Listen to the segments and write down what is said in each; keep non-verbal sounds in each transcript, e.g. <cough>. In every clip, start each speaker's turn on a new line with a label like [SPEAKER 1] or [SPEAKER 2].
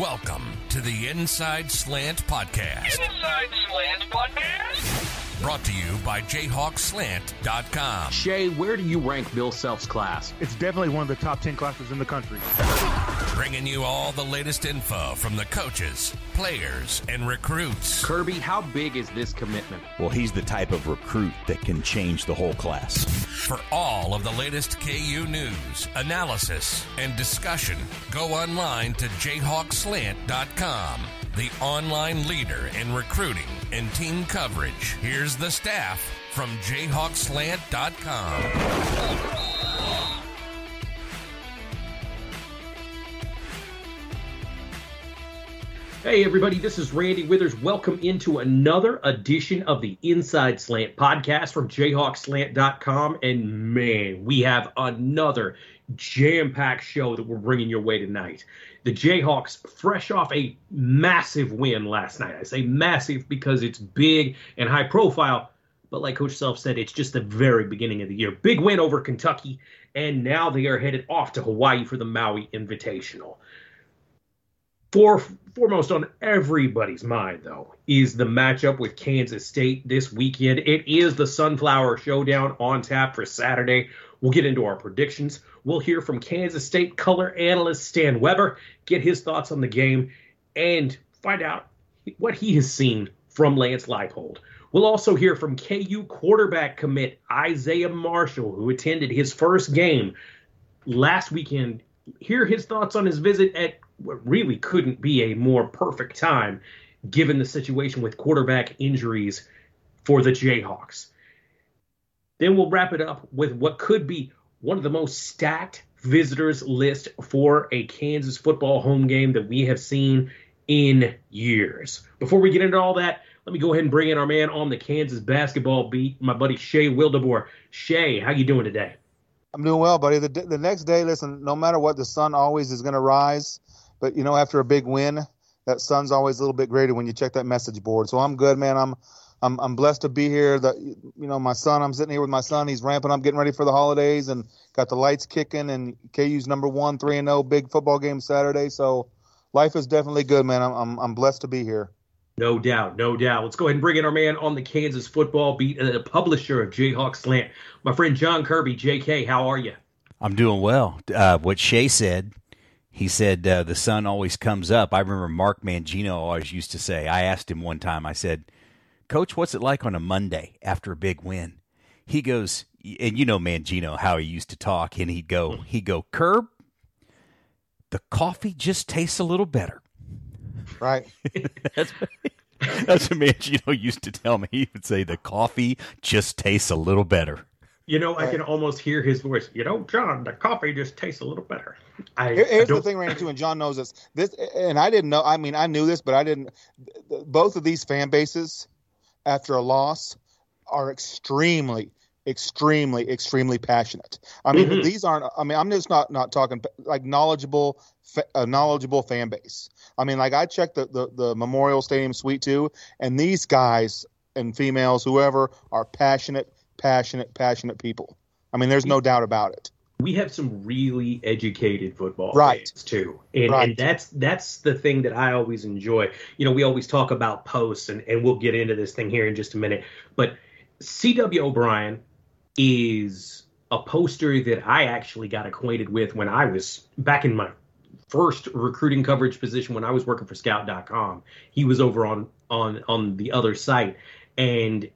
[SPEAKER 1] Welcome to the Inside Slant Podcast.
[SPEAKER 2] Inside Slant Podcast.
[SPEAKER 1] Brought to you by JayhawkSlant.com.
[SPEAKER 3] Shay, where do you rank Bill Self's class?
[SPEAKER 4] It's definitely one of the top 10 classes in the country.
[SPEAKER 1] Bringing you all the latest info from the coaches, players, and recruits.
[SPEAKER 3] Kirby, how big is this commitment?
[SPEAKER 5] Well, he's the type of recruit that can change the whole class.
[SPEAKER 1] For all of the latest KU news, analysis, and discussion, go online to JayhawkSlant.com, the online leader in recruiting and team coverage. Here's the staff from JayhawkSlant.com.
[SPEAKER 6] Hey, everybody, this is Randy Withers. Welcome into another edition of the Inside Slant podcast from JayhawkSlant.com. And man, we have another jam packed show that we're bringing your way tonight. The Jayhawks, fresh off a massive win last night. I say massive because it's big and high profile. But like Coach Self said, it's just the very beginning of the year. Big win over Kentucky. And now they are headed off to Hawaii for the Maui Invitational. For, foremost on everybody's mind, though, is the matchup with Kansas State this weekend. It is the Sunflower Showdown on tap for Saturday. We'll get into our predictions. We'll hear from Kansas State color analyst Stan Weber, get his thoughts on the game, and find out what he has seen from Lance Leipold. We'll also hear from KU quarterback commit Isaiah Marshall, who attended his first game last weekend. Hear his thoughts on his visit at really couldn't be a more perfect time given the situation with quarterback injuries for the Jayhawks. Then we'll wrap it up with what could be one of the most stacked visitors list for a Kansas football home game that we have seen in years. Before we get into all that, let me go ahead and bring in our man on the Kansas basketball beat, my buddy Shay Wildeboer. Shay, how you doing today?
[SPEAKER 7] I'm doing well, buddy. The, the next day, listen, no matter what, the sun always is going to rise. But you know, after a big win, that sun's always a little bit greater when you check that message board. So I'm good, man. I'm I'm I'm blessed to be here. That you know, my son. I'm sitting here with my son. He's ramping up, getting ready for the holidays, and got the lights kicking. And KU's number one, three and zero, big football game Saturday. So life is definitely good, man. I'm I'm, I'm blessed to be here.
[SPEAKER 6] No doubt, no doubt. Let's go ahead and bring in our man on the Kansas football beat, and the publisher of Jayhawk Slant, my friend John Kirby. JK, how are you?
[SPEAKER 5] I'm doing well. Uh, what Shay said, he said uh, the sun always comes up. I remember Mark Mangino always used to say. I asked him one time. I said, "Coach, what's it like on a Monday after a big win?" He goes, and you know Mangino how he used to talk, and he'd go, he'd go, "Curb, the coffee just tastes a little better."
[SPEAKER 7] Right. <laughs>
[SPEAKER 5] that's, <laughs> that's what Mangino used to tell me. He would say, "The coffee just tastes a little better."
[SPEAKER 6] You know, I can almost hear his voice. You know, John, the coffee just tastes a little better. I,
[SPEAKER 7] Here's
[SPEAKER 6] I
[SPEAKER 7] the thing, Randy, too, and John knows this. This, and I didn't know. I mean, I knew this, but I didn't. Both of these fan bases, after a loss, are extremely, extremely, extremely passionate. I mean,
[SPEAKER 6] Mhm.
[SPEAKER 7] these aren't. I mean, I'm just not not talking like knowledgeable, knowledgeable fan base. I mean, like I checked the the, the Memorial Stadium Suite too, and these guys and females, whoever, are passionate, passionate, passionate people. I mean, there's no doubt about it.
[SPEAKER 6] we have some really educated football
[SPEAKER 7] Right.
[SPEAKER 6] fans too and,
[SPEAKER 7] Right.
[SPEAKER 6] and that's that's the thing that i always enjoy you know we always talk about posts and, and we'll get into this thing here in just a minute but cw o'brien is a poster that i actually got acquainted with when i was back in my first recruiting coverage position when i was working for scout.com he was over on on on the other site and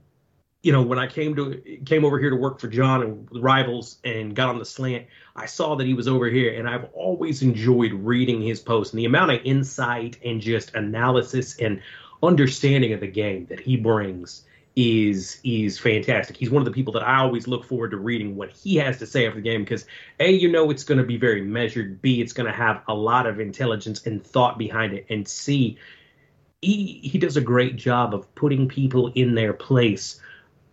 [SPEAKER 6] you know, when I came to came over here to work for John and Rivals and got on the slant, I saw that he was over here, and I've always enjoyed reading his posts and the amount of insight and just analysis and understanding of the game that he brings is is fantastic. He's one of the people that I always look forward to reading what he has to say after the game because a you know it's going to be very measured, b it's going to have a lot of intelligence and thought behind it, and c he he does a great job of putting people in their place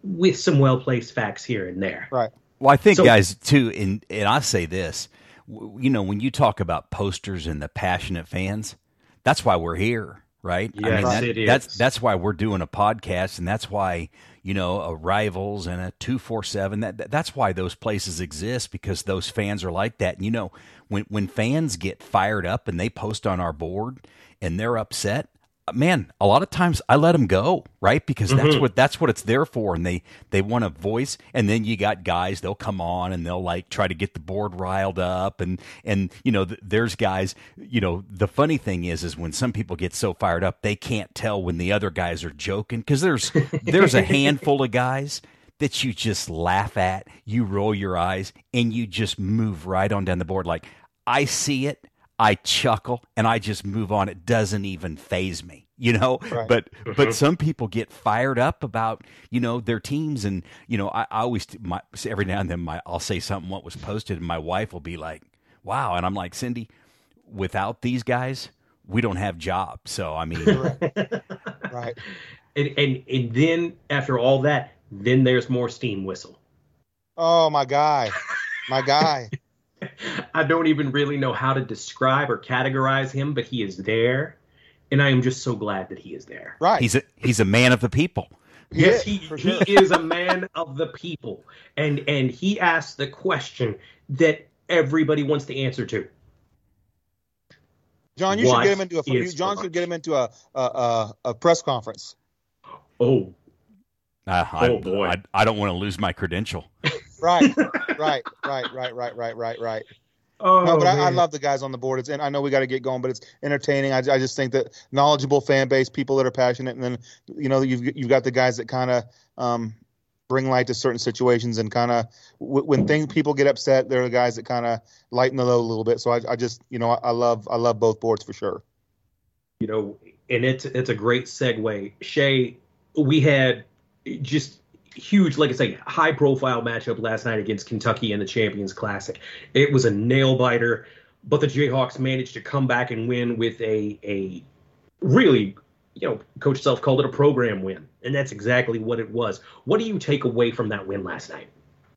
[SPEAKER 6] with some well placed facts here and there.
[SPEAKER 7] Right.
[SPEAKER 5] Well, I think,
[SPEAKER 6] So-
[SPEAKER 5] guys, too, and and I say this, w- you know, when you talk about posters and the passionate fans, that's why we're here, right? I mean, that,
[SPEAKER 6] it is.
[SPEAKER 5] That's that's why we're doing a podcast, and that's why you know, a rivals and a 247. That, that that's why those places exist because those fans are like that. And you know, when when fans get fired up and they post on our board and they're upset, man, a lot of times I let them go, right? Because that's
[SPEAKER 6] Mhm.
[SPEAKER 5] what that's what it's there for, and they they want a voice. And then you got guys they'll come on and they'll like try to get the board riled up, and and you know th- there's guys. You know the funny thing is is when some people get so fired up they can't tell when the other guys are joking because there's there's a handful of guys that you just laugh at, you roll your eyes, and you just move right on down the board. Like I see it. I chuckle and I just move on. It doesn't even phase me, you know.
[SPEAKER 7] Right.
[SPEAKER 5] But but uh-huh. some people get fired up about you know their teams, and you know I, I always my, every now and then my I'll say something what was posted, and my wife will be like, "Wow," and I'm like, Cindy, without these guys, we don't have jobs. So I mean, <laughs>
[SPEAKER 7] right.
[SPEAKER 6] And, and and then after all that, then there's more steam whistle.
[SPEAKER 7] Oh my guy, my guy.
[SPEAKER 6] I don't even really know how to describe or categorize him, but he is there, and I am just so glad that he is there.
[SPEAKER 7] Right.
[SPEAKER 5] he's a he's a man of the people.
[SPEAKER 6] Yes,
[SPEAKER 7] Yeah,
[SPEAKER 6] he,
[SPEAKER 7] for
[SPEAKER 6] he is a man of the people, and and he asked the question that everybody wants to answer to.
[SPEAKER 7] John, you
[SPEAKER 6] What
[SPEAKER 7] should get him into a. You, John
[SPEAKER 6] for
[SPEAKER 7] should get him into a a, a, a press conference.
[SPEAKER 6] Oh,
[SPEAKER 5] Uh, I,
[SPEAKER 6] Oh, boy.
[SPEAKER 5] I, I don't want to lose my credential. <laughs>
[SPEAKER 7] Right, <laughs> right, right, right, right, right, right, right.
[SPEAKER 6] oh,
[SPEAKER 7] No, but I, I love the guys on the board. It's, and I know we got to get going, but it's entertaining. I, I just think that knowledgeable fan base, people that are passionate, and then you know you've you've got the guys that kind of um, bring light to certain situations, and kind of w- when things people get upset, they're the guys that kind of lighten the load a little bit. So I, I just you know I, I love I love both boards for sure.
[SPEAKER 6] you know, and it's it's a great segue. Shay, we had just huge, like I say, high profile matchup last night against Kentucky in the Champions Classic. It was a nail biter, but the Jayhawks managed to come back and win with a a really, you know, Coach Self called it a program win, and that's exactly what it was. What do you take away from that win last night?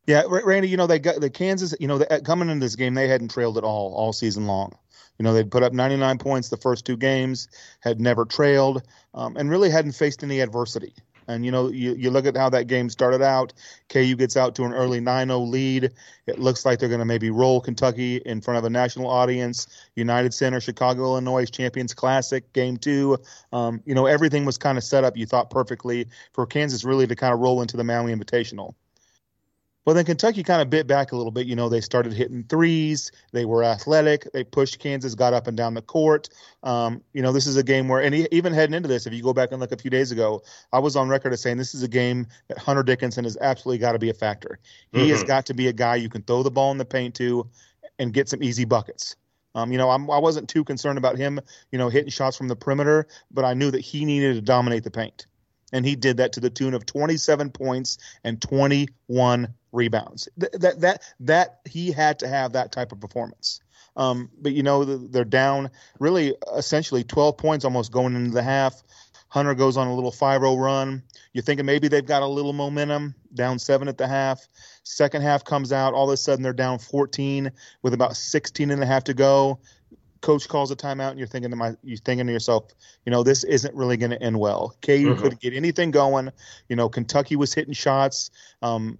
[SPEAKER 7] Yeah, Randy, you know they got the Kansas. You know, the, coming into this game, they hadn't trailed at all all season long. You know, they'd put up 99 points the first two games, had never trailed, um, and really hadn't faced any adversity. And you know, you, you look at how that game started out. KU gets out to an early 9-0 lead. It looks like they're going to maybe roll Kentucky in front of a national audience. United Center, Chicago, Illinois Champions Classic, game two. Um, you know, everything was kind of set up. You thought perfectly for Kansas really to kind of roll into the Maui Invitational. Well, then Kentucky kind of bit back a little bit. You know, they started hitting threes. They were athletic. They pushed Kansas, got up and down the court. Um, you know, this is a game where, and even heading into this, if you go back and look a few days ago, I was on record as saying this is a game that Hunter Dickinson has absolutely got to be a factor. He has
[SPEAKER 6] Mhm.
[SPEAKER 7] got to be a guy you can throw the ball in the paint to and get some easy buckets. Um, you know, I'm, I wasn't too concerned about him, you know, hitting shots from the perimeter, but I knew that he needed to dominate the paint. And he did that to the tune of 27 points and 21 rebounds. Th- that that that he had to have that type of performance. Um, but you know they're down really essentially 12 points almost going into the half. Hunter goes on a little 5-0 run. You're thinking maybe they've got a little momentum, down seven at the half. Second half comes out, all of a sudden they're down 14 with about 16 and a half to go. Coach calls a timeout, and you're thinking to my, you're thinking to yourself, you know, this isn't really going to end well. KU
[SPEAKER 6] Mhm.
[SPEAKER 7] couldn't get anything going. You know, Kentucky was hitting shots. Um,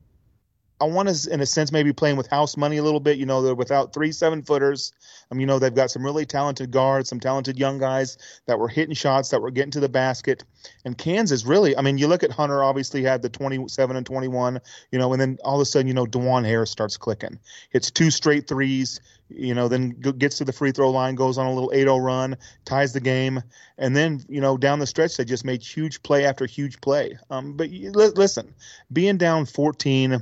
[SPEAKER 7] I want to, in a sense, maybe playing with house money a little bit. You know, they're without three seven footers. Um, you know, they've got some really talented guards, some talented young guys that were hitting shots, that were getting to the basket. And Kansas really, I mean, you look at Hunter, obviously had the 27 and 21, you know, and then all of a sudden, you know, Dajuan Harris starts clicking. Hits two straight threes, you know, then gets to the free throw line, goes on a little 8 0 run, ties the game. And then, you know, down the stretch, they just made huge play after huge play. Um, but listen, being down 14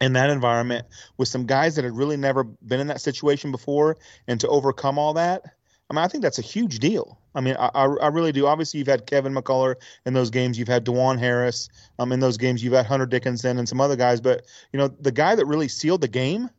[SPEAKER 7] in that environment with some guys that had really never been in that situation before and to overcome all that, I mean, I think that's a huge deal. I mean, I, I, I really do. Obviously, you've had Kevin McCullar in those games. You've had Dajuan Harris um, in those games. You've had Hunter Dickinson and some other guys. But, you know, the guy that really sealed the game,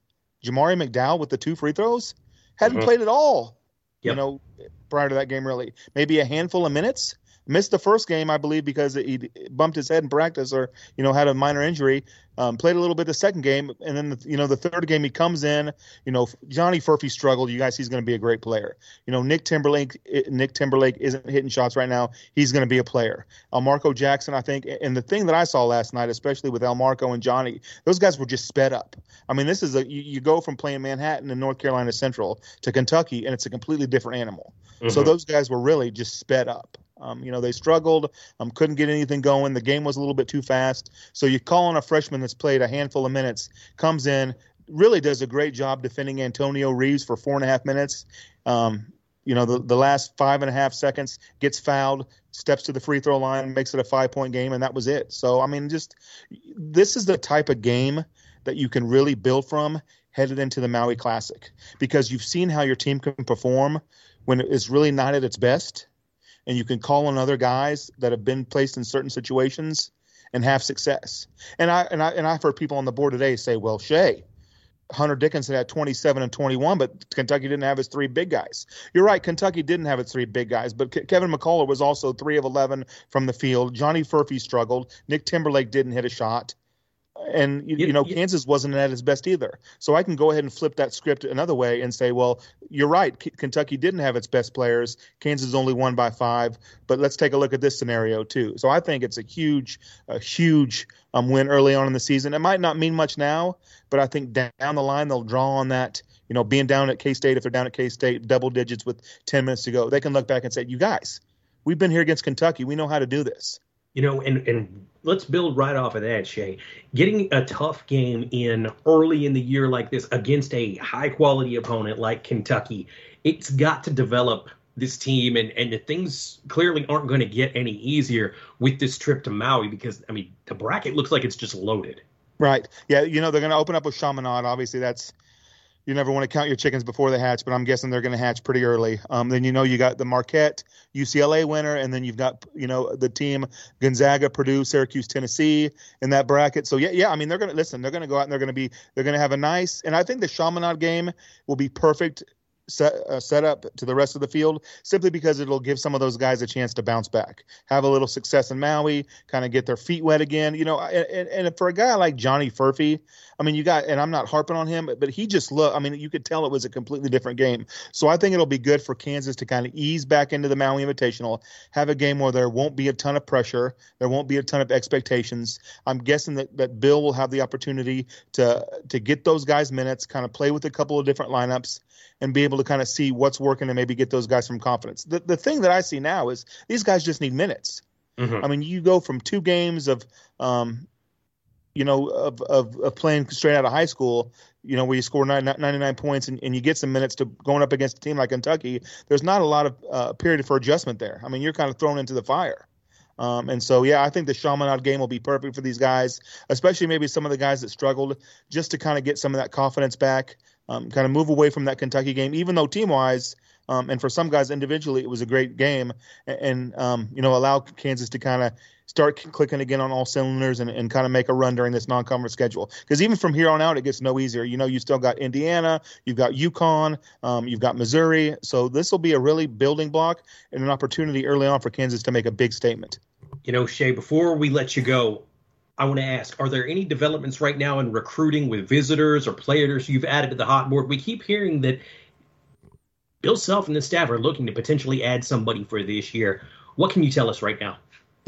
[SPEAKER 7] Jamari McDowell with the two free throws, hadn't
[SPEAKER 6] Mhm.
[SPEAKER 7] played at all, you know, prior to that game, really. Maybe a handful of minutes, missed the first game, I believe, because he bumped his head in practice or you know had a minor injury. Um, played a little bit the second game, and then the, you know the third game he comes in. You know Johnny Furphy struggled. You guys, he's going to be a great player. You know Nick Timberlake, Nick Timberlake isn't hitting shots right now. He's going to be a player. Elmarko Jackson, I think, and the thing that I saw last night, especially with Elmarko and Johnny, those guys were just sped up. I mean, this is a you, you go from playing Manhattan and North Carolina Central to Kentucky, and it's a completely different animal. Mm-hmm. So those guys were really just sped up. Um, you know, they struggled, um, couldn't get anything going. The game was a little bit too fast. So you call on a freshman that's played a handful of minutes, comes in, really does a great job defending Antonio Reeves for four and a half minutes. Um, you know, the, the last five and a half seconds gets fouled, steps to the free throw line, makes it a five point game, and that was it. So, I mean, just this is the type of game that you can really build from headed into the Maui Classic because you've seen how your team can perform when it's really not at its best and you can call on other guys that have been placed in certain situations and have success. And I and I and I've heard people on the board today say, "Well, Shea, Hunter Dickinson had 27 and 21, but Kentucky didn't have his three big guys." You're right, Kentucky didn't have its three big guys, but Ke- Kevin McCullar was also three of 11 from the field. Johnny Furphy struggled. Nick Timberlake didn't hit a shot and you, you know you, Kansas wasn't at its best either. So I can go ahead and flip that script another way and say, well, you're right. K- Kentucky didn't have its best players. Kansas only won by five. But let's take a look at this scenario too. So I think it's a huge, a huge um, win early on in the season. It might not mean much now, but I think down the line they'll draw on that. You know, being down at K State, if they're down at K State, double digits with 10 minutes to go, they can look back and say, you guys, we've been here against Kentucky. We know how to do this.
[SPEAKER 6] You know, and and let's build right off of that, Shea. Getting a tough game in early in the year like this against a high quality opponent like Kentucky, it's got to develop this team and and the things clearly aren't going to get any easier with this trip to Maui because I mean the bracket looks like it's just loaded.
[SPEAKER 7] Right. Yeah, you know they're going to open up with Chaminade. Obviously that's you never want to count your chickens before they hatch, but I'm guessing they're going to hatch pretty early. Um, then you know you got the Marquette UCLA winner, and then you've got you know the team Gonzaga, Purdue, Syracuse, Tennessee in that bracket. So yeah, yeah, I mean they're going to listen. They're going to go out and they're going to be they're going to have a nice, and I think the Chaminade game will be perfect set, uh, set up to the rest of the field simply because it'll give some of those guys a chance to bounce back, have a little success in Maui, kind of get their feet wet again. You know, and, and for a guy like Johnny Furphy, I mean, you got, and I'm not harping on him, but, he just looked, I mean, you could tell it was a completely different game. So I think it'll be good for Kansas to kind of ease back into the Maui Invitational, have a game where there won't be a ton of pressure, there won't be a ton of expectations. I'm guessing that, that Bill will have the opportunity to to get those guys minutes, kind of play with a couple of different lineups, and be able to kind of see what's working and maybe get those guys some confidence. The the thing that I see now is these guys just need minutes. Mm-hmm. I mean, you go from two games of um, you know, of, of, of playing straight out of high school, you know, where you score 99 points and, and you get some minutes to going up against a team like Kentucky, there's not a lot of uh, period for adjustment there. I mean, you're kind of thrown into the fire. Um, and so, yeah, I think the Chaminade game will be perfect for these guys, especially maybe some of the guys that struggled, just to kind of get some of that confidence back, um, kind of move away from that Kentucky game, even though team wise, um, and for some guys individually, it was a great game, and, and um, you know, allow Kansas to kind of start clicking again on all cylinders and, and kind of make a run during this non-conference schedule. Because even from here on out, it gets no easier. You know, you still got Indiana, you've got UConn, um, you've got Missouri. So this will be a really building block and an opportunity early on for Kansas to make a big statement.
[SPEAKER 6] You know, Shea, before we let you go, I want to ask Are there any developments right now in recruiting with visitors or players you've added to the hot board? We keep hearing that Bill Self and the staff are looking to potentially add somebody for this year. What can you tell us right now?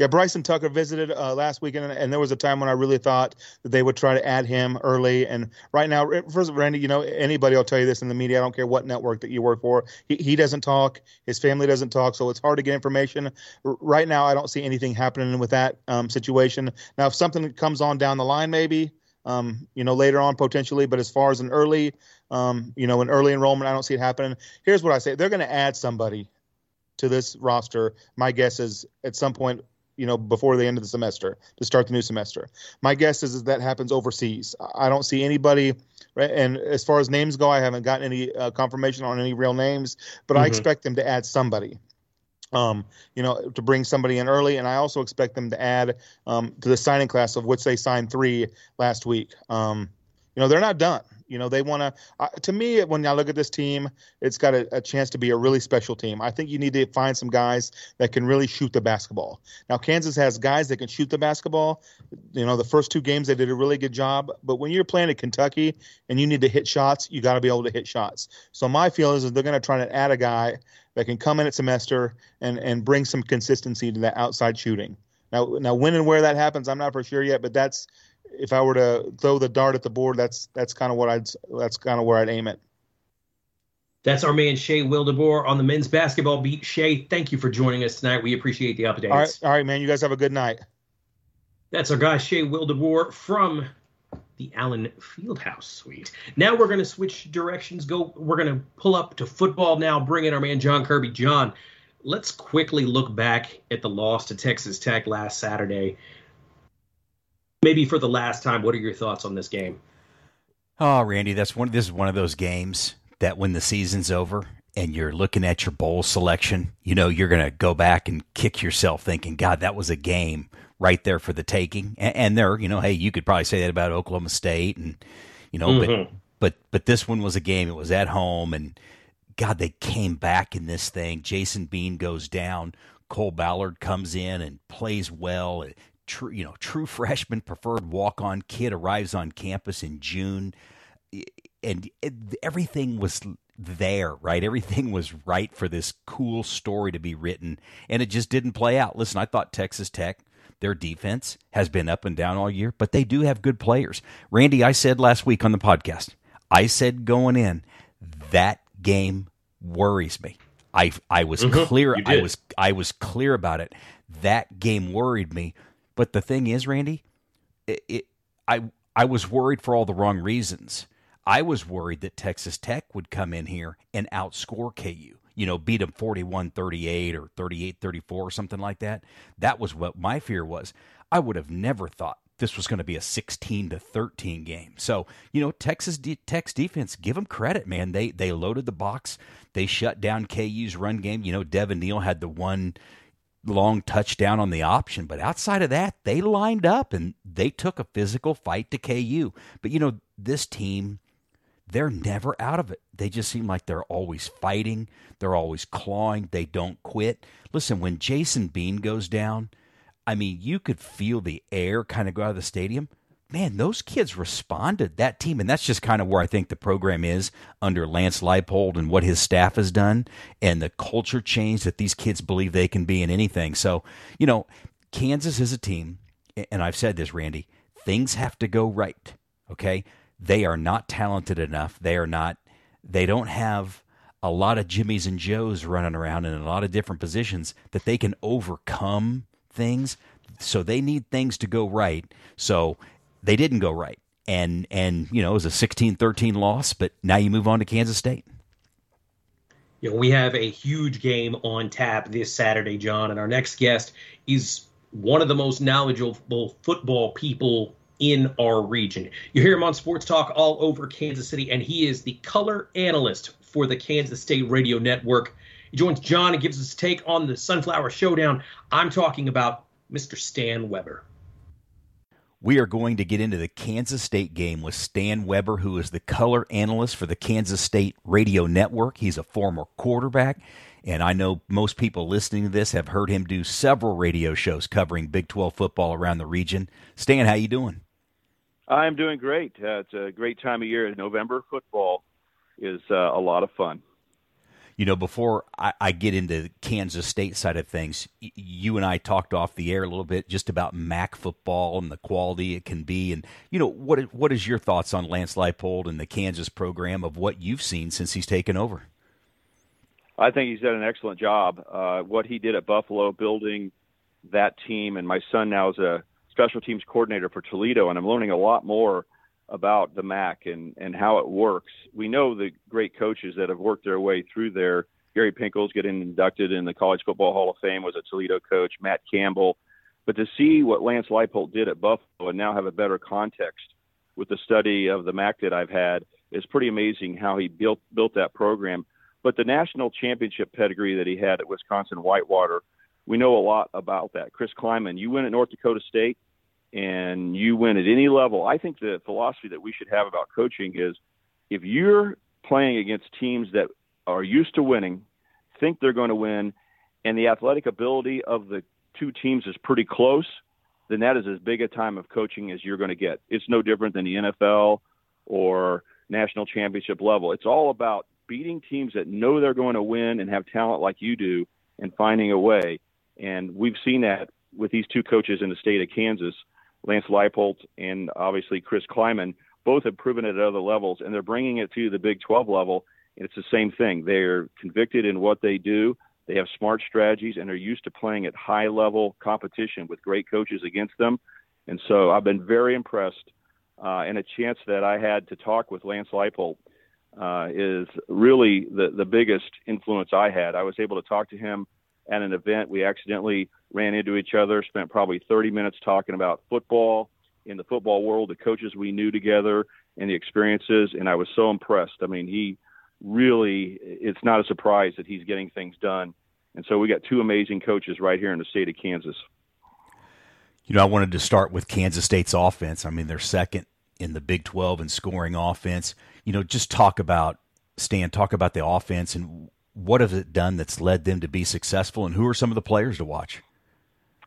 [SPEAKER 7] Yeah, Bryson Tucker visited uh, last weekend, and, and, there was a time when I really thought that they would try to add him early. And right now, first, Randy, you know, anybody will tell you this in the media. I don't care what network that you work for. He, he doesn't talk. His family doesn't talk, so it's hard to get information. Right now, I don't see anything happening with that um, situation. Now, if something comes on down the line, maybe um, you know, later on potentially. But as far as an early, um, you know, an early enrollment, I don't see it happening. Here's what I say: they're going to add somebody to this roster. My guess is at some point you know, before the end of the semester to start the new semester. My guess is, is that happens overseas. I don't see anybody, right? And as far as names go, I haven't gotten any uh, confirmation on any real names, but mm-hmm. I expect them to add somebody. Um, you know, to bring somebody in early, and I also expect them to add um, to the signing class of which they signed three last week. Um, you know, they're not done You know, they want to. Uh, to me, when I look at this team, it's got a, a, chance to be a really special team. I think you need to find some guys that can really shoot the basketball. Now, Kansas has guys that can shoot the basketball. You know, the first two games they did a really good job. But when you're playing at Kentucky and you need to hit shots, you got to be able to hit shots. So my feeling is they're going to try to add a guy that can come in at semester and and bring some consistency to that outside shooting. Now, now when and where that happens, I'm not for sure yet. But that's if I were to throw the dart at the board, that's that's kind of what I'd that's kind of where I'd aim it.
[SPEAKER 6] That's our man Shea Wildeboer on the men's basketball beat. Shea, thank you for joining us tonight. We appreciate the updates.
[SPEAKER 7] All right, all right, man. You guys have a good night.
[SPEAKER 6] That's our guy Shea Wildeboer from the Allen Fieldhouse Suite. Now we're going to switch directions. Go. We're going to pull up to football now. Bring in our man John Kirby. John, let's quickly look back at the loss to Texas Tech last Saturday maybe for the last time, what are your thoughts on this game?
[SPEAKER 5] Oh, Randy, that's one. This is one of those games that when the season's over and you're looking at your bowl selection, you know you're going to go back and kick yourself, thinking, "God, that was a game right there for the taking." And, and there, you know, hey, you could probably say that about Oklahoma State, and you know, mm-hmm. but but but this one was a game. It was at home, and God, they came back in this thing. Jason Bean goes down. Cole Ballard comes in and plays well true, you know, true <laughs> freshman preferred walk on kid arrives on campus in June, and everything was there, right? Everything was right for this cool story to be written, and it just didn't play out. Listen, I thought Texas Tech. Their defense has been up and down all year, but they do have good players. Randy, I said last week on the podcast, I said going in, that game worries me. I I was mm-hmm, clear I was I was clear about it. That game worried me but the thing is, Randy, it, it, I I was worried for all the wrong reasons. I was worried that Texas Tech would come in here and outscore KU. You know, beat them 41-38 or 38-34 or something like that. That was what my fear was. I would have never thought this was going to be a 16 to 13 game. So, you know, Texas de- Tech's defense, give them credit, man. They they loaded the box. They shut down KU's run game. You know, Devin Neal had the one long touchdown on the option. But outside of that, they lined up and they took a physical fight to KU. But you know, this team, they're never out of it. They just seem like they're always fighting, they're always clawing, they don't quit. Listen, when Jason Bean goes down, I mean, you could feel the air kind of go out of the stadium man, those kids responded, that team. And that's just kind of where I think the program is under Lance Leipold and what his staff has done and the culture change that these kids believe they can be in anything. So, you know, Kansas is a team, and I've said this, Randy, things have to go right. Okay. They are not talented enough. They are not, they don't have a lot of Jimmys and Joes running around in a lot of different positions that they can overcome things. So they need things to go right. So they didn't go right. And and you know, it was a 16-13 loss, but now you move on to Kansas State.
[SPEAKER 6] You know, we have a huge game on tap this Saturday, John, and our next guest is one of the most knowledgeable football people in our region. You hear him on Sports Talk all over Kansas City, and he is the color analyst for the Kansas State Radio Network. He joins John and gives us a take on the Sunflower Showdown. I'm talking about Mr. Stan Weber.
[SPEAKER 5] We are going to get into the Kansas State game with Stan Weber, who is the color analyst for the Kansas State Radio Network. He's a former quarterback, and I know most people listening to this have heard him do several radio shows covering Big 12 football around the region. Stan, how you doing?
[SPEAKER 8] I'm doing great. Uh, it's a great time of year. November football is uh, a lot of fun
[SPEAKER 5] you know, before I, I, get into Kansas State side of things, y- you and I talked off the air a little bit just about MAC football and the quality it can be, and you know, what what is your thoughts on Lance Leipold and the Kansas program of what you've seen since he's taken over?
[SPEAKER 8] I think he's done an excellent job. Uh, what he did at Buffalo, building that team, and my son now is a special teams coordinator for Toledo, and I'm learning a lot more about the MAC and, and how it works. We know the great coaches that have worked their way through there. Gary Pinkel's getting inducted in the College Football Hall of Fame was a Toledo coach, Matt Campbell. But to see what Lance Leipold did at Buffalo and now have a better context with the study of the MAC that I've had is pretty amazing how he built built that program. But the national championship pedigree that he had at Wisconsin Whitewater, we know a lot about that. Chris Klieman, you went at North Dakota State, and you win at any level. I think the philosophy that we should have about coaching is if you're playing against teams that are used to winning, think they're going to win, and the athletic ability of the two teams is pretty close, then that is as big a time of coaching as you're going to get. It's no different than the NFL or national championship level. It's all about beating teams that know they're going to win and have talent like you do and finding a way. And we've seen that with these two coaches in the state of Kansas, Lance Leipold and obviously Chris Klieman. Both have proven it at other levels, and they're bringing it to the Big 12 level. And it's the same thing. They're convicted in what they do. They have smart strategies, and they're used to playing at high level competition with great coaches against them. And so I've been very impressed. Uh, and a chance that I had to talk with Lance Leipold uh, is really the, the biggest influence I had. I was able to talk to him at an event. We accidentally ran into each other, spent probably 30 minutes talking about football in the football world, the coaches we knew together, and the experiences. And I was so impressed. I mean, he really, it's not a surprise that he's getting things done. And so we got two amazing coaches right here in the state of Kansas.
[SPEAKER 5] You know, I wanted to start with Kansas State's offense. I mean, they're second in the Big 12 in scoring offense. You know, just talk about, Stan, talk about the offense and what has it done that's led them to be successful, and who are some of the players to watch?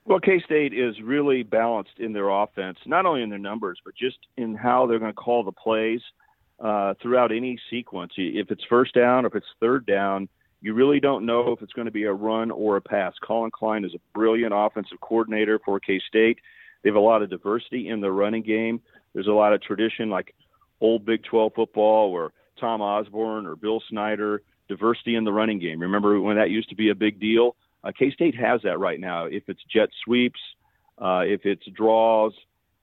[SPEAKER 8] Well, K State is really balanced in their offense, not only in their numbers, but just in how they're going to call the plays uh, throughout any sequence. If it's first down if it's third down, you really don't know if it's going to be a run or a pass. Collin Klein is a brilliant offensive coordinator for K State. They have a lot of diversity in their running game. There's a lot of tradition, like old Big 12 football, where Tom Osborne or Bill Snyder diversity in the running game. Remember when that used to be a big deal? Uh, K State has that right now. If it's jet sweeps, uh, if it's draws,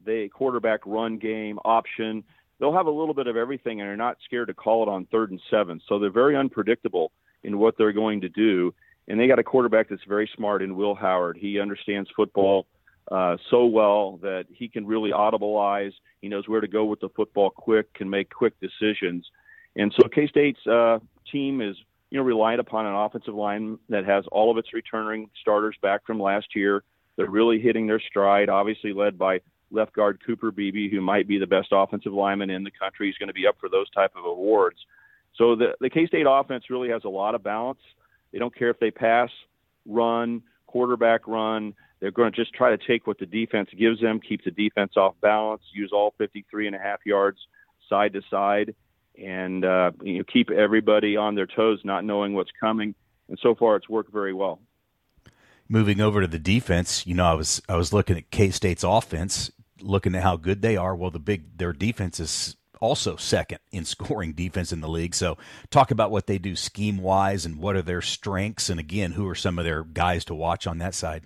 [SPEAKER 8] they quarterback run game option, they'll have a little bit of everything, and they're not scared to call it on third and seven. So they're very unpredictable in what they're going to do. And they got a quarterback that's very smart in Will Howard. He understands football uh, so well that he can really audibilize. He knows where to go with the football quick, can make quick decisions. And so K State's uh, team is, you know, relied upon an offensive line that has all of its returning starters back from last year. They're really hitting their stride, obviously led by left guard Cooper Beebe, who might be the best offensive lineman in the country. He's going to be up for those type of awards. So the, the K-State offense really has a lot of balance. They don't care if they pass, run, quarterback run. They're going to just try to take what the defense gives them, keep the defense off balance, use all 53 and a half yards side to side, and uh, you know, keep everybody on their toes, not knowing what's coming. And so far, it's worked very well.
[SPEAKER 5] Moving over to the defense, you know, I was I was looking at K State's offense, looking at how good they are. Well, the big their defense is also second in <laughs> scoring defense in the league. So, talk about what they do scheme wise and what are their strengths, and again, who are some of their guys to watch on that side.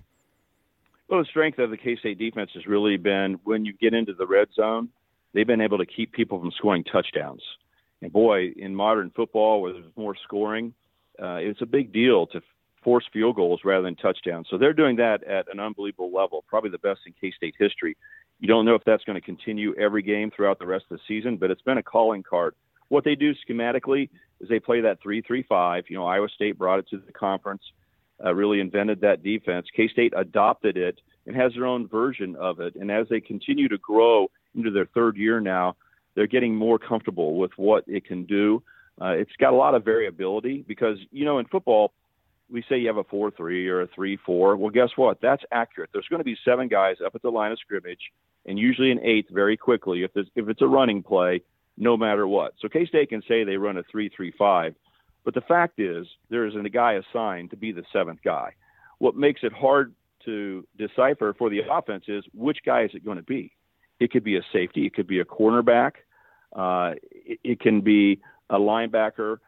[SPEAKER 8] Well, the strength of the K State defense has really been when you get into the red zone, they've been able to keep people from scoring touchdowns. And boy, in modern football where there's more scoring, uh, it's a big deal to force field goals rather than touchdowns. So they're doing that at an unbelievable level, probably the best in K State history. You don't know if that's going to continue every game throughout the rest of the season, but it's been a calling card. What they do schematically is they play that three-three-five. You know, Iowa State brought it to the conference, uh, really invented that defense. K State adopted it and has their own version of it. And as they continue to grow into their third year now, they're getting more comfortable with what it can do. Uh, it's got a lot of variability because, you know, in football, we say you have a 4 3 or a 3 4. Well, guess what? That's accurate. There's going to be seven guys up at the line of scrimmage, and usually an eighth very quickly if, if it's a running play, no matter what. So K State can say they run a 3 3 5, but the fact is there isn't a guy assigned to be the seventh guy. What makes it hard to decipher for the offense is which guy is it going to be? It could be a safety, it could be a cornerback, uh, it, it can be a linebacker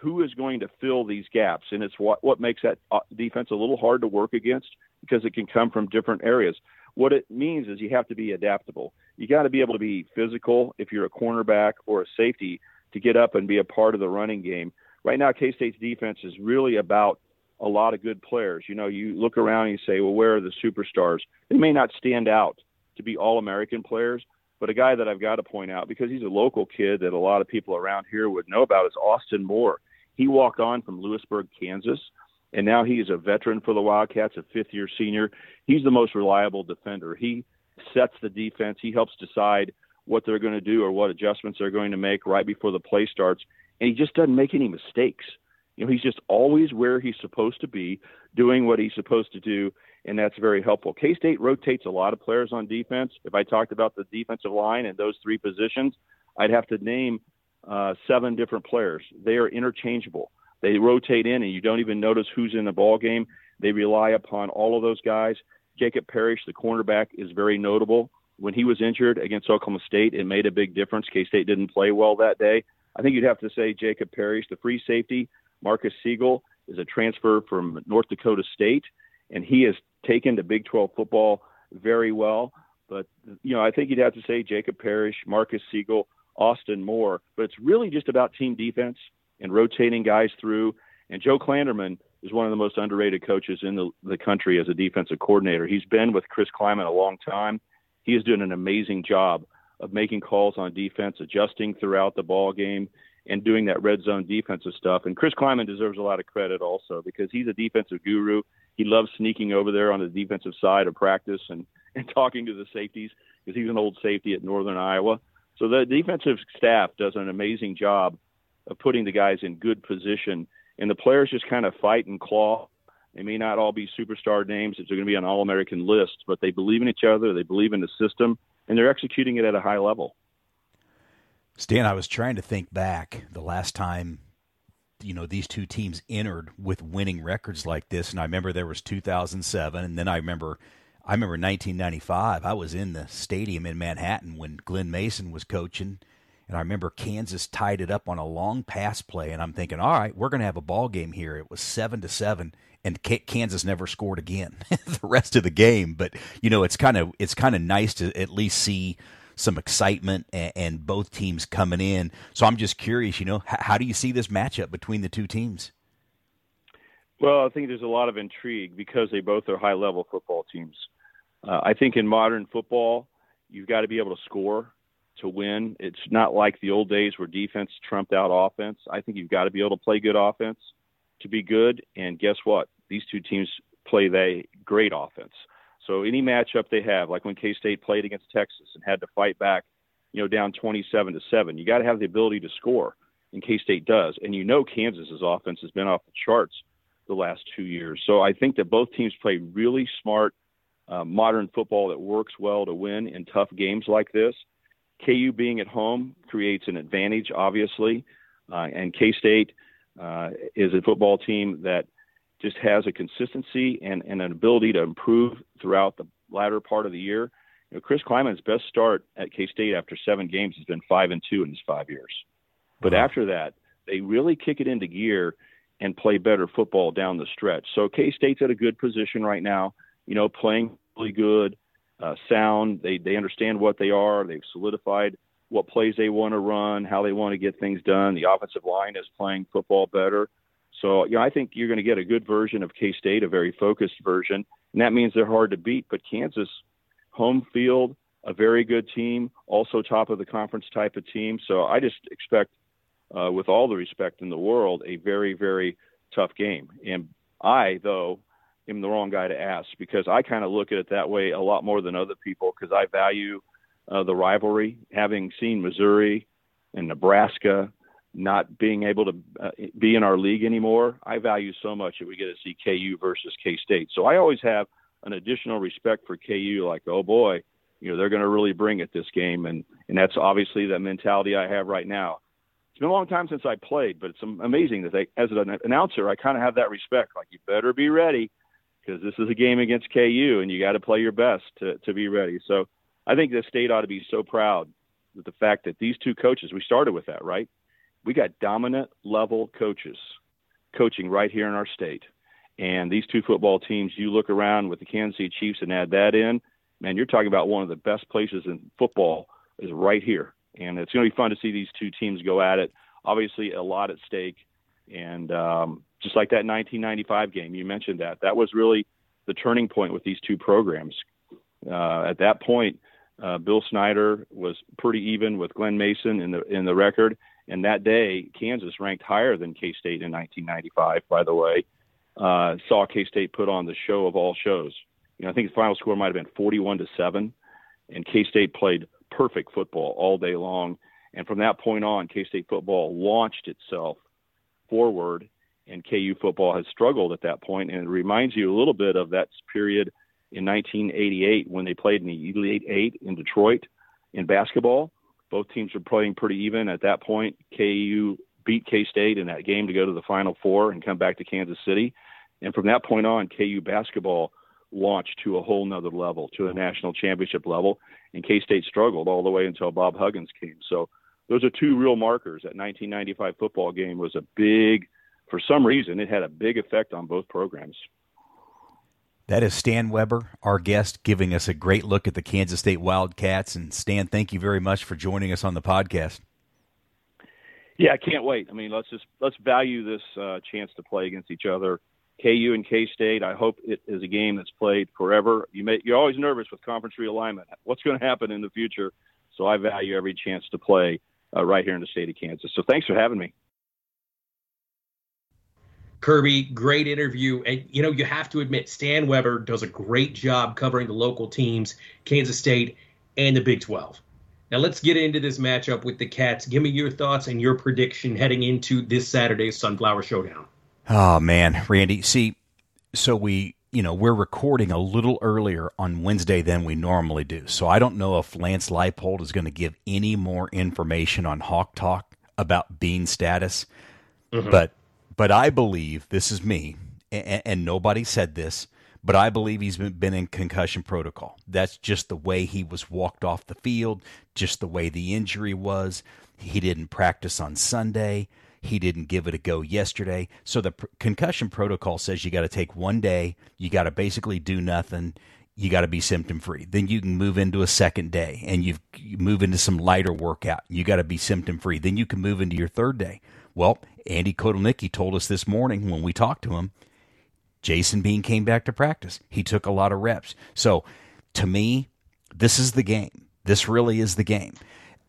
[SPEAKER 8] who is going to fill these gaps, and it's what what makes that uh, defense a little hard to work against because it can come from different areas. What it means is you have to be adaptable. You got to be able to be physical if you're a cornerback or a safety to get up and be a part of the running game. Right now, K State's defense is really about a lot of good players. You know, you look around and you say, well, where are the superstars? They may not stand out to be all American players, but a guy that I've got to point out because he's a local kid that a lot of people around here would know about is Austin Moore. He walked on from Louisburg, Kansas, and now he's a veteran for the Wildcats, a fifth year senior. He's the most reliable defender. He sets the defense, he helps decide what they're going to do or what adjustments they're going to make right before the play starts, and he just doesn't make any mistakes. You know, he's just always where he's supposed to be, doing what he's supposed to do, and that's very helpful. K State rotates a lot of players on defense. If I talked about the defensive line and those three positions, I'd have to name uh, seven different players. They are interchangeable. They rotate in, and you don't even notice who's in the ball game. They rely upon all of those guys. Jacob Parrish, the cornerback, is very notable. When he was injured against Oklahoma State, it made a big difference. K State didn't play well that day. I think you'd have to say Jacob Parrish, the free safety. Marques Sigle is a transfer from North Dakota State, and he has taken to Big 12 football very well. But, you know, I think you'd have to say Jacob Parrish, Marques Sigle, Austin Moore. But it's really just about team defense and rotating guys through. And Joe Klanderman is one of the most underrated coaches in the, the country as a defensive coordinator. He's been with Chris Klieman a long time. He is doing an amazing job of making calls on defense, adjusting throughout the ball game, and doing that red zone defensive stuff. And Chris Klieman deserves a lot of credit also because he's a defensive guru. He loves sneaking over there on the defensive side of practice and, <laughs> and talking to the safeties because he's an old safety at Northern Iowa. So the defensive staff does an amazing job of putting the guys in good position, and the players just kind of fight and claw. They may not all be superstar names; it's going to be an All-American list, but they believe in each other, they believe in the system, and they're executing it at a high level.
[SPEAKER 5] Stan, I was trying to think back the last time you know these two teams entered with winning records like this and I remember there was 2007 and then I remember I remember 1995 I was in the stadium in Manhattan when Glen Mason was coaching and I remember Kansas tied it up on a long pass play, and I'm thinking, all right, we're going to have a ball game here. It was seven to seven, and Kansas never scored again <laughs> the rest of the game. But you know, it's kind of it's kind of nice to at least see some excitement and, and, both teams coming in. So I'm just curious, you know, how, do you see this matchup between the two teams?
[SPEAKER 8] Well, I think there's a lot of intrigue because they both are high level football teams. Uh, I think in modern football, you've got to be able to score to win. It's not like the old days where defense trumped out offense. I think you've got to be able to play good offense to be good. And guess what? These two teams play they great offense. So any matchup they have, like when K State played against Texas and had to fight back, you know, down 27 to seven, you got to have the ability to score. And K State does. And you know Kansas's offense has been off the charts the last two years. So I think that both teams play really smart, uh, modern football that works well to win in tough games like this. KU being at home creates an advantage, obviously, uh, and K State uh, is a football team that just has a consistency and, and, an ability to improve throughout the latter part of the year. You know, Chris Klieman's best start at K State after seven games has been five and two in his five years, but wow. after that, they really kick it into gear and play better football down the stretch. So K State's at a good position right now. You know, playing really good uh, sound. They they understand what they are. They've solidified what plays they want to run, how they want to get things done. The offensive line is playing football better. So, you know, I think you're going to get a good version of K State, a very focused version, and that means they're hard to beat. But Kansas, home field, a very good team, also top of the conference type of team. So I just expect, uh, with all the respect in the world, a very, very tough game. And I, though, am the wrong guy to ask because I kind of look at it that way a lot more than other people because I value uh, the rivalry. Having seen Missouri and Nebraska not being able to uh, be in our league anymore, I value so much that we get to see KU versus K State. So I always have an additional respect for KU. Like, oh boy, you know they're going to really bring it this game, and and that's obviously the mentality I have right now. It's been a long time since I played, but it's amazing that they, as an announcer, I kind of have that respect. Like, you better be ready because this is a game against KU and you got to play your best to, to be ready. So I think the state ought to be so proud with the fact that these two coaches, we started with that, right? We got dominant level coaches coaching right here in our state. And these two football teams, you look around with the Kansas City Chiefs and add that in, man, you're talking about one of the best places in football is right here. And it's going to be fun to see these two teams go at it. Obviously, a lot at stake. And um, just like that 1995 game, you mentioned that. That was really the turning point with these two programs. Uh, at that point, uh, Bill Snyder was pretty even with Glen Mason in the in the record, and that day Kansas ranked higher than K State in 1995. By the way, uh, saw K State put on the show of all shows. You know, I think the final score might have been 41 to seven, and K State played perfect football all day long. And from that point on, K State football launched itself forward, and KU football has struggled at that point. And it reminds you a little bit of that period in 1988 when they played in the Elite Eight in Detroit in basketball. Both teams were playing pretty even at that point. KU beat K State in that game to go to the Final Four and come back to Kansas City. And from that point on, KU basketball launched to a whole nother level, to a national championship level. And K State struggled all the way until Bob Huggins came. So those are two real markers. That 1995 football game was a big, for some reason, it had a big effect on both programs.
[SPEAKER 5] That is Stan Weber, our guest, giving us a great look at the Kansas State Wildcats. And Stan, thank you very much for joining us on the podcast.
[SPEAKER 8] Yeah, I can't wait. I mean, let's just let's value this uh, chance to play against each other. KU and K State. I hope it is a game that's played forever. You may you're always nervous with conference realignment. What's going to happen in the future? So I value every chance to play uh, right here in the state of Kansas. So thanks for having me.
[SPEAKER 6] Kirby, great interview. And, you know, you have to admit, Stan Weber does a great job covering the local teams, Kansas State and the Big 12. Now, let's get into this matchup with the Cats. Give me your thoughts and your prediction heading into this Saturday's Sunflower Showdown.
[SPEAKER 5] Oh, man. Randy, see, so we, you know, we're recording a little earlier on Wednesday than we normally do. So I don't know if Lance Leipold is going to give any more information on Hawk Talk about Bean status. Mm-hmm. But but I believe this is me, and, and nobody said this, but I believe he's been, been in concussion protocol. That's just the way he was walked off the field, just the way the injury was. He didn't practice on Sunday. He didn't give it a go yesterday. So the pr- concussion protocol says you got to take one day, you got to basically do nothing, you got to be symptom free. Then you can move into a second day and you move into some lighter workout. You got to be symptom free. Then you can move into your third day. Well, Andy Kotelnicki told us this morning when we talked to him, Jason Bean came back to practice. He took a lot of reps. So to me, this is the game. This really is the game.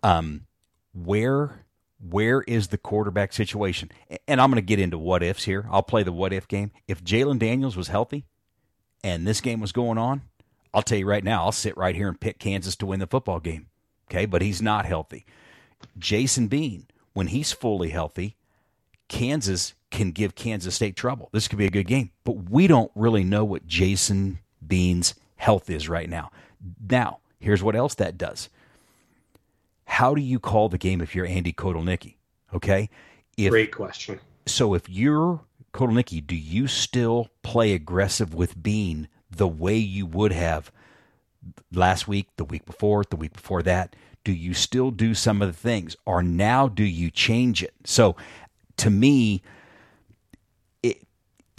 [SPEAKER 5] Um, where where is the quarterback situation? And I'm going to get into what ifs here. I'll play the what if game. If Jalen Daniels was healthy and this game was going on, I'll tell you right now, I'll sit right here and pick Kansas to win the football game. Okay, but he's not healthy. Jason Bean, when he's fully healthy, Kansas can give Kansas State trouble. This could be a good game, but we don't really know what Jason Bean's health is right now. Now, here's what else that does. How do you call the game if you're Andy Kotelnicki? Okay,
[SPEAKER 6] if, great question.
[SPEAKER 5] So if you're Kotelnicki, do you still play aggressive with Bean the way you would have last week, the week before, the week before that? Do you still do some of the things, or now do you change it? So to me, it,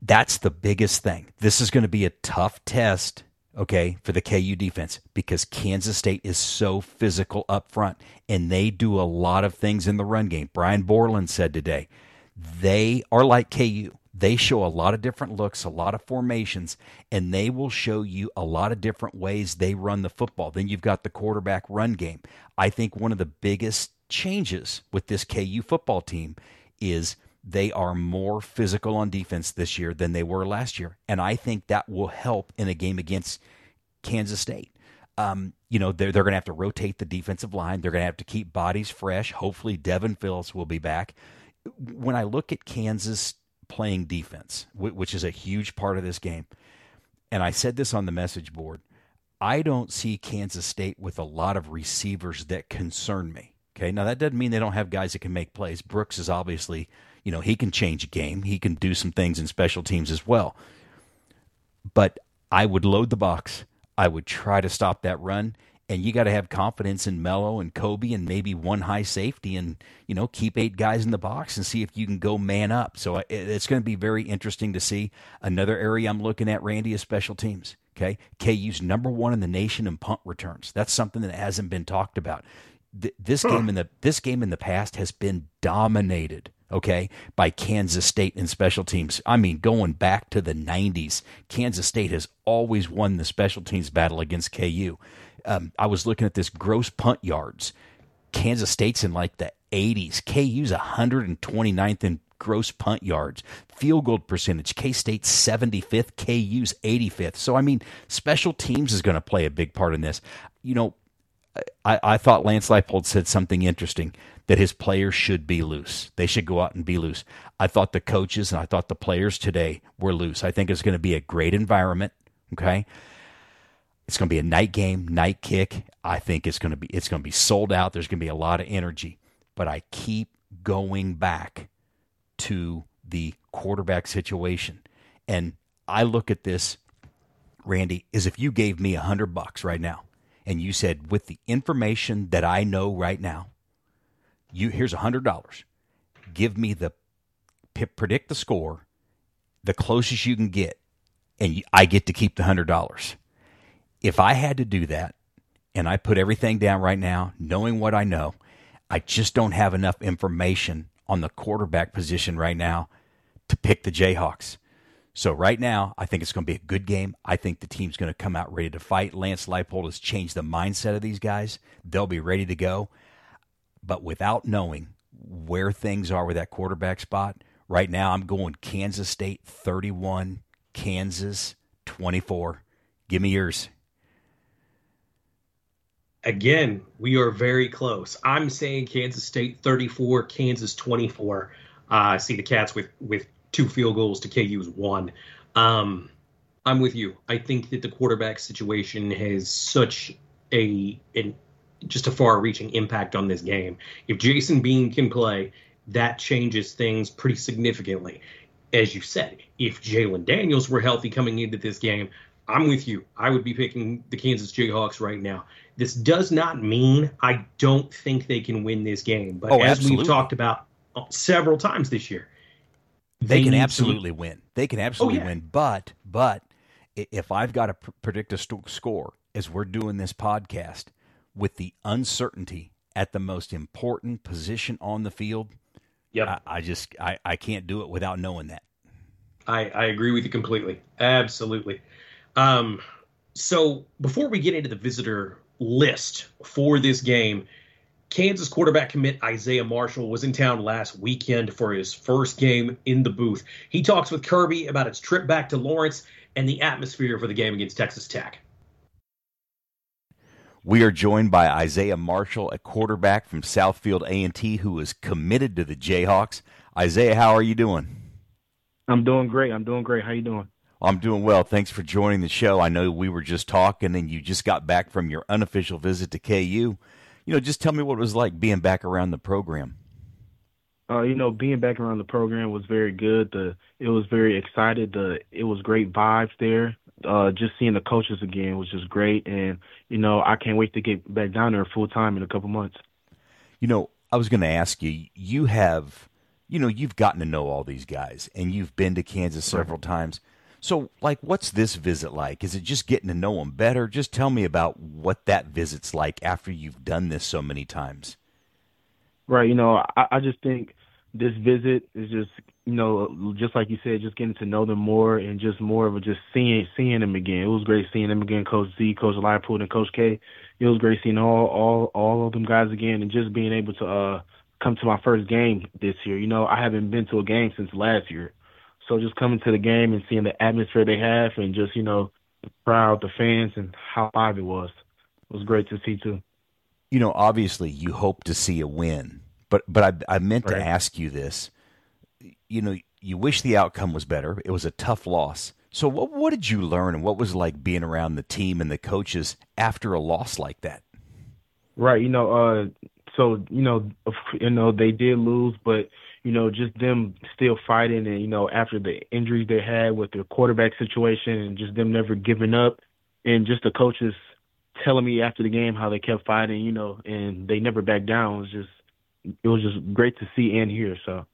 [SPEAKER 5] that's the biggest thing. This is going to be a tough test, okay, for the KU defense because Kansas State is so physical up front and they do a lot of things in the run game. Brian Borland said today they are like KU. They show a lot of different looks, a lot of formations, and they will show you a lot of different ways they run the football. Then you've got the quarterback run game. I think one of the biggest changes with this KU football team is they are more physical on defense this year than they were last year. And I think that will help in a game against Kansas State. Um, you know, they're, they're going to have to rotate the defensive line. They're going to have to keep bodies fresh. Hopefully, Devin Phillips will be back. When I look at Kansas playing defense, which is a huge part of this game, and I said this on the message board, I don't see Kansas State with a lot of receivers that concern me. Okay, now that doesn't mean they don't have guys that can make plays. Brooks is obviously, you know, he can change a game. He can do some things in special teams as well. But I would load the box. I would try to stop that run. And you got to have confidence in Mello and Cobee and maybe one high safety and, you know, keep eight guys in the box and see if you can go man up. So it's going to be very interesting to see. Another area I'm looking at, Randy, is special teams. Okay. KU's number one in the nation in punt returns. That's something that hasn't been talked about this game in the this game in the past has been dominated okay by Kansas State in special teams. I mean going back to the 90s Kansas State has always won the special teams battle against KU um, i was looking at this gross punt yards. Kansas State's in like the 80s KU's 129th in gross punt yards. Field goal percentage K-State's 75th KU's 85th so i mean special teams is going to play a big part in this. You know I, I thought Lance Leipold said something interesting that his players should be loose. They should go out and be loose. I thought the coaches and I thought the players today were loose. I think it's going to be a great environment. Okay. It's going to be a night game, night kick. I think it's going to be it's going to be sold out. There's going to be a lot of energy. But I keep going back to the quarterback situation. And I look at this, Randy, is if you gave me a hundred bucks right now and you said, with the information that I know right now, you here's a hundred dollars. Give me the predict the score, the closest you can get, and I get to keep the hundred dollars. If I had to do that, and I put everything down right now, knowing what I know, I just don't have enough information on the quarterback position right now to pick the Jayhawks. So right now, I think it's going to be a good game. I think the team's going to come out ready to fight. Lance Leipold has changed the mindset of these guys. They'll be ready to go. But without knowing where things are with that quarterback spot, right now I'm going Kansas State 31, Kansas 24. Give me yours.
[SPEAKER 6] Again, we are very close. I'm saying Kansas State 34, Kansas 24. Uh, I see the Cats with with two field goals to KU's one. Um, I'm with you. I think that the quarterback situation has such a an, just a far-reaching impact on this game. If Jason Bean can play, that changes things pretty significantly. As you said, if Jalen Daniels were healthy coming into this game, I'm with you. I would be picking the Kansas Jayhawks right now. This does not mean I don't think they can win this game, but
[SPEAKER 5] oh,
[SPEAKER 6] as
[SPEAKER 5] absolutely.
[SPEAKER 6] we've talked about several times this year,
[SPEAKER 5] they,
[SPEAKER 6] they
[SPEAKER 5] can absolutely win. They can absolutely
[SPEAKER 6] oh, yeah.
[SPEAKER 5] win. But but if I've got to pr- predict a st- score as we're doing this podcast with the uncertainty at the most important position on the field,
[SPEAKER 6] yep.
[SPEAKER 5] I, I just I, I can't do it without knowing that.
[SPEAKER 6] I, I agree with you completely. Absolutely. Um, so before we get into the visitor list for this game, Kansas quarterback commit Isaiah Marshall was in town last weekend for his first game in the booth. He talks with Kirby about his trip back to Lawrence and the atmosphere for the game against Texas Tech.
[SPEAKER 5] We are joined by Isaiah Marshall, a quarterback from Southfield A&T who is committed to the Jayhawks. Isaiah, how are you doing?
[SPEAKER 9] I'm doing great. I'm doing great. How you doing?
[SPEAKER 5] I'm doing well. Thanks for joining the show. I know we were just talking and you just got back from your unofficial visit to KU. You know, just tell me what it was like being back around the program.
[SPEAKER 9] Uh, you know, being back around the program was very good. The it was very excited. The it was great vibes there. Uh, just seeing the coaches again was just great, and you know, I can't wait to get back down there full time in a couple months.
[SPEAKER 5] You know, I was going to ask you. You have, you know, you've gotten to know all these guys, and you've been to Kansas several right. times. So, like, what's this visit like? Is it just getting to know them better? Just tell me about what that visit's like after you've done this so many times.
[SPEAKER 9] Right. You know, I, I just think this visit is just, you know, just like you said, just getting to know them more and just more of a just seeing seeing them again. It was great seeing them again, Coach Z, Coach Leipold, and Coach K. It was great seeing all all all of them guys again, and just being able to uh come to my first game this year. You know, I haven't been to a game since last year. So just coming to the game and seeing the atmosphere they have, and just you know, the crowd, the fans, and how live it was, it was great to see too.
[SPEAKER 5] You know, obviously, you hope to see a win, but but I, I meant right. to ask you this. You know, you wish the outcome was better. It was a tough loss. So what what did you learn, and what was like being around the team and the coaches after a loss like that?
[SPEAKER 9] Right. You know, uh, so you know, you know, they did lose, but you know, just them still fighting and, you know, after the injuries they had with their quarterback situation and just them never giving up and just the coaches telling me after the game how they kept fighting, you know, and they never backed down. It was just it was just great to see and hear. So,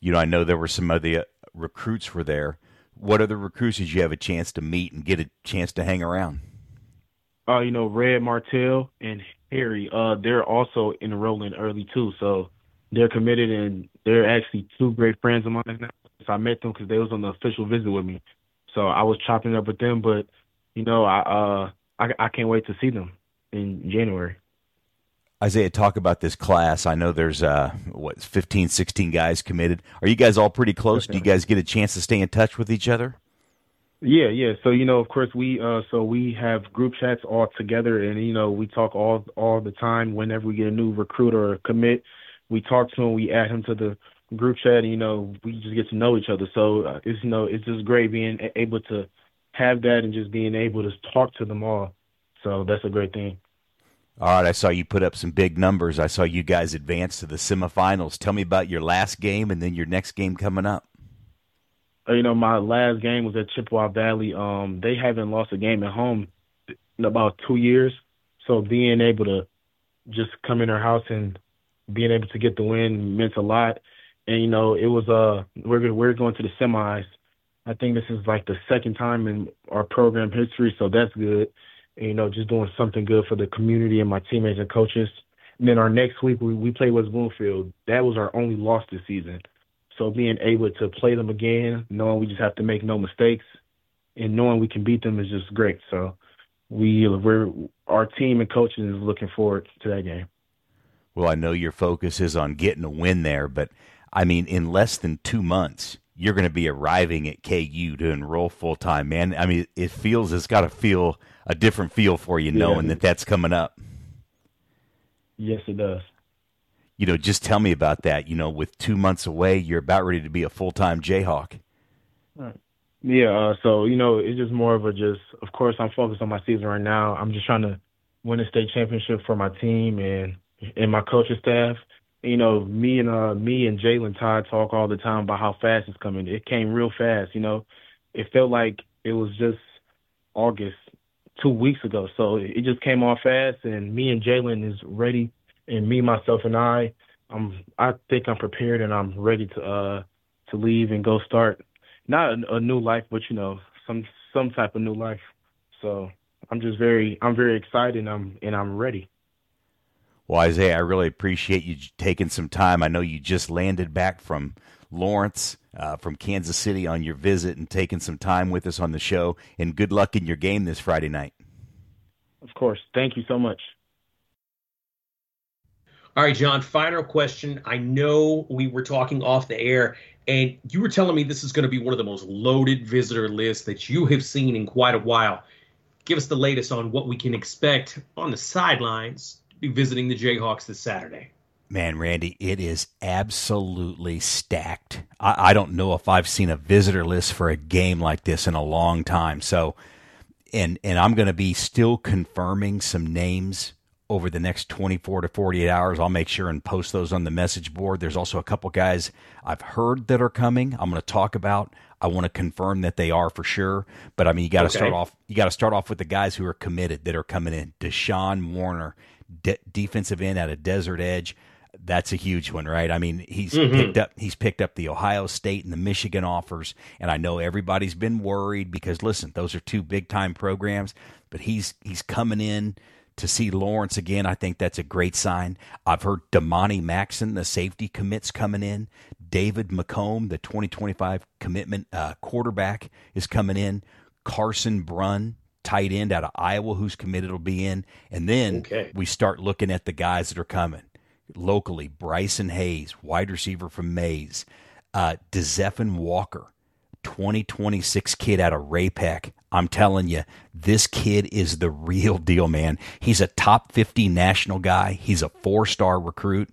[SPEAKER 5] you know, I know there were some other recruits were there. What other recruits did you have a chance to meet and get a chance to hang around?
[SPEAKER 9] Uh, you know, Red Martell and Harry. Uh, they're also enrolling early too. So they're committed and they're actually two great friends of mine now. So I met them because they was on the official visit with me. So I was chopping up with them, but you know, I uh I, I can't wait to see them in January.
[SPEAKER 5] Isaiah, talk about this class. I know there's uh what 15, 16 guys committed. Are you guys all pretty close? Do you guys get a chance to stay in touch with each other?
[SPEAKER 9] Yeah, yeah. So you know, of course, we uh, so we have group chats all together, and you know, we talk all all the time. Whenever we get a new recruit or a commit, we talk to him. We add him to the group chat. And, you know, we just get to know each other. So uh, it's you know, it's just great being able to have that and just being able to talk to them all. So that's a great thing.
[SPEAKER 5] All right, I saw you put up some big numbers. I saw you guys advance to the semifinals. Tell me about your last game and then your next game coming up.
[SPEAKER 9] Uh, you know, my last game was at Chippewa Valley. Um, they haven't lost a game at home in about two years. So being able to just come in their house and being able to get the win meant a lot. And you know, it was uh we're we're going to the semis. I think this is like the second time in our program history, so that's good and, you know, just doing something good for the community and my teammates and coaches. And then our next week we, we play West Bloomfield. That was our only loss this season. So being able to play them again, knowing we just have to make no mistakes, and knowing we can beat them is just great. So we we're our team and coaching is looking forward to that game.
[SPEAKER 5] Well, I know your focus is on getting a win there, but I mean, in less than two months, you're going to be arriving at KU to enroll full time, man. I mean, it feels it's got to feel a different feel for you knowing yeah. that that's coming up.
[SPEAKER 9] Yes, it does.
[SPEAKER 5] You know, just tell me about that. You know, with two months away, you're about ready to be a full time Jayhawk.
[SPEAKER 9] Yeah. Uh, so you know, it's just more of a just. Of course, I'm focused on my season right now. I'm just trying to win a state championship for my team and and my coaching staff. You know, me and uh me and Jalen Todd talk all the time about how fast it's coming. It came real fast. You know, it felt like it was just August two weeks ago. So it just came off fast, and me and Jalen is ready, and me, myself, and I, I'm I think I'm prepared and I'm ready to uh to leave and go start not a, a new life, but you know some some type of new life. So I'm just very I'm very excited and I'm and I'm ready.
[SPEAKER 5] Well, Isaiah, I really appreciate you taking some time. I know you just landed back from Lawrence uh, from Kansas City on your visit and taking some time with us on the show. And good luck in your game this Friday night.
[SPEAKER 9] Of course. Thank you so much.
[SPEAKER 6] All right, John, final question. I know we were talking off the air, and you were telling me this is going to be one of the most loaded visitor lists that you have seen in quite a while. Give us the latest on what we can expect on the sidelines visiting the Jayhawks this Saturday.
[SPEAKER 5] Man, Randy, it is absolutely stacked. I, I, don't know if I've seen a visitor list for a game like this in a long time. So, and and I'm going to be still confirming some names over the next 24 to 48 hours. I'll make sure and post those on the message board. There's also a couple guys I've heard that are coming. I'm going to talk about. I want to confirm that they are for sure. But I mean, you got to okay. start off. You got to start off with the guys who are committed that are coming in. Deshaun Warner, de- defensive end out of Desert Edge that's a huge one, right? I mean, he's mm-hmm. picked up he's picked up the Ohio State and the Michigan offers, and I know everybody's been worried because listen, those are two big time programs, but he's he's coming in to see Lawrence again. I think that's a great sign. I've heard Damani Maxon, the safety commits coming in. David McComb, the 2025 commitment uh, quarterback, is coming in. Carson Brunn, tight end out of Iowa, who's committed, will be in. And then okay. we start looking at the guys that are coming locally, Bryson Hayes, wide receiver from Maize, uh, Dezeffin Walker, 2026 kid out of Ray-Pec. I'm telling you, this kid is the real deal, man. He's a top 50 national guy. He's a four star recruit.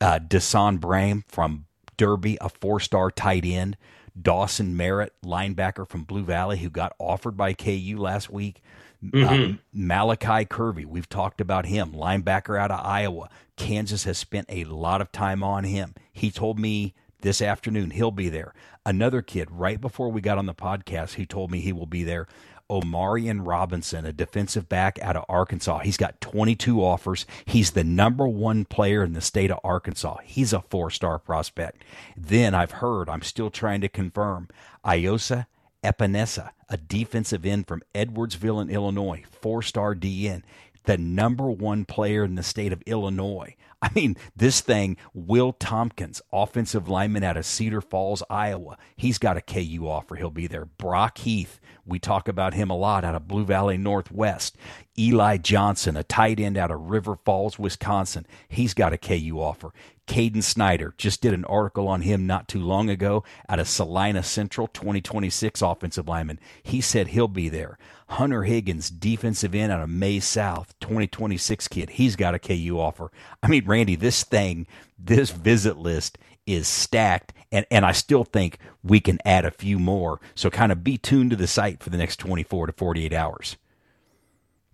[SPEAKER 5] Uh, Desan Brame from Derby, a four star tight end. Dawson Merritt, linebacker from Blue Valley, who got offered by KU last week. Mm-hmm. Uh, Malachi Kirby, we've talked about him, linebacker out of Iowa. Kansas has spent a lot of time on him. He told me this afternoon he'll be there. Another kid, right before we got on the podcast, he told me he will be there. Omarion Robinson, a defensive back out of Arkansas. He's got 22 offers. He's the number one player in the state of Arkansas. He's a four star prospect. Then I've heard, I'm still trying to confirm, Iose Epenesa, a defensive end from Edwardsville in Illinois, four star DN, the number one player in the state of Illinois. I mean, this thing, Will Tompkins, offensive lineman out of Cedar Falls, Iowa. He's got a KU offer. He'll be there. Brock Heath, we talk about him a lot out of Blue Valley Northwest. Eli Johnson, a tight end out of River Falls, Wisconsin. He's got a KU offer. Caden Snyder just did an article on him not too long ago out of Salina Central, 2026 offensive lineman. He said he'll be there. Hunter Higgins, defensive end out of Maize South, 2026 kid. He's got a KU offer. I mean, Randy, this thing, this visit list is stacked, and, and I still think we can add a few more. So kind of be tuned to the site for the next 24 to 48 hours.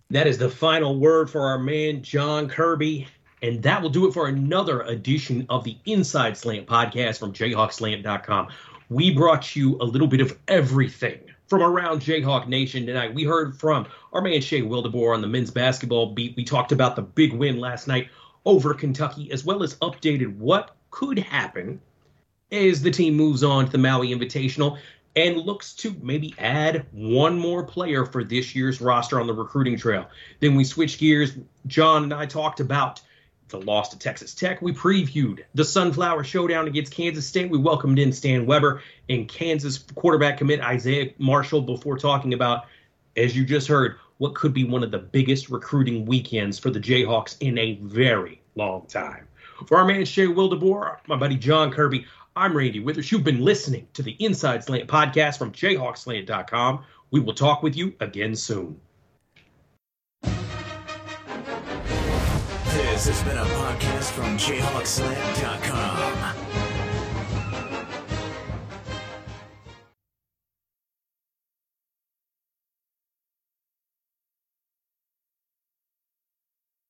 [SPEAKER 6] That is the final word for our man, John Kirby. And that will do it for another edition of the Inside Slant podcast from JayhawkSlant.com. We brought you a little bit of everything from around Jayhawk Nation tonight. We heard from our man Shea Wildeboer on the men's basketball beat. We talked about the big win last night over Kentucky, as well as updated what could happen as the team moves on to the Maui Invitational and looks to maybe add one more player for this year's roster on the recruiting trail. Then we switch gears. John and I talked about the loss to Texas Tech. We previewed the Sunflower Showdown against Kansas State. We welcomed in Stan Weber and Kansas quarterback commit Isaiah Marshall before talking about, as you just heard, what could be one of the biggest recruiting weekends for the Jayhawks in a very long time. For our man Shea Wildeboer, my buddy John Kirby, I'm Randy Withers. You've been listening to the Inside Slant podcast from JayhawkSlant.com. We will talk with you again soon.
[SPEAKER 10] This has been a podcast from JayhawkSlant.com.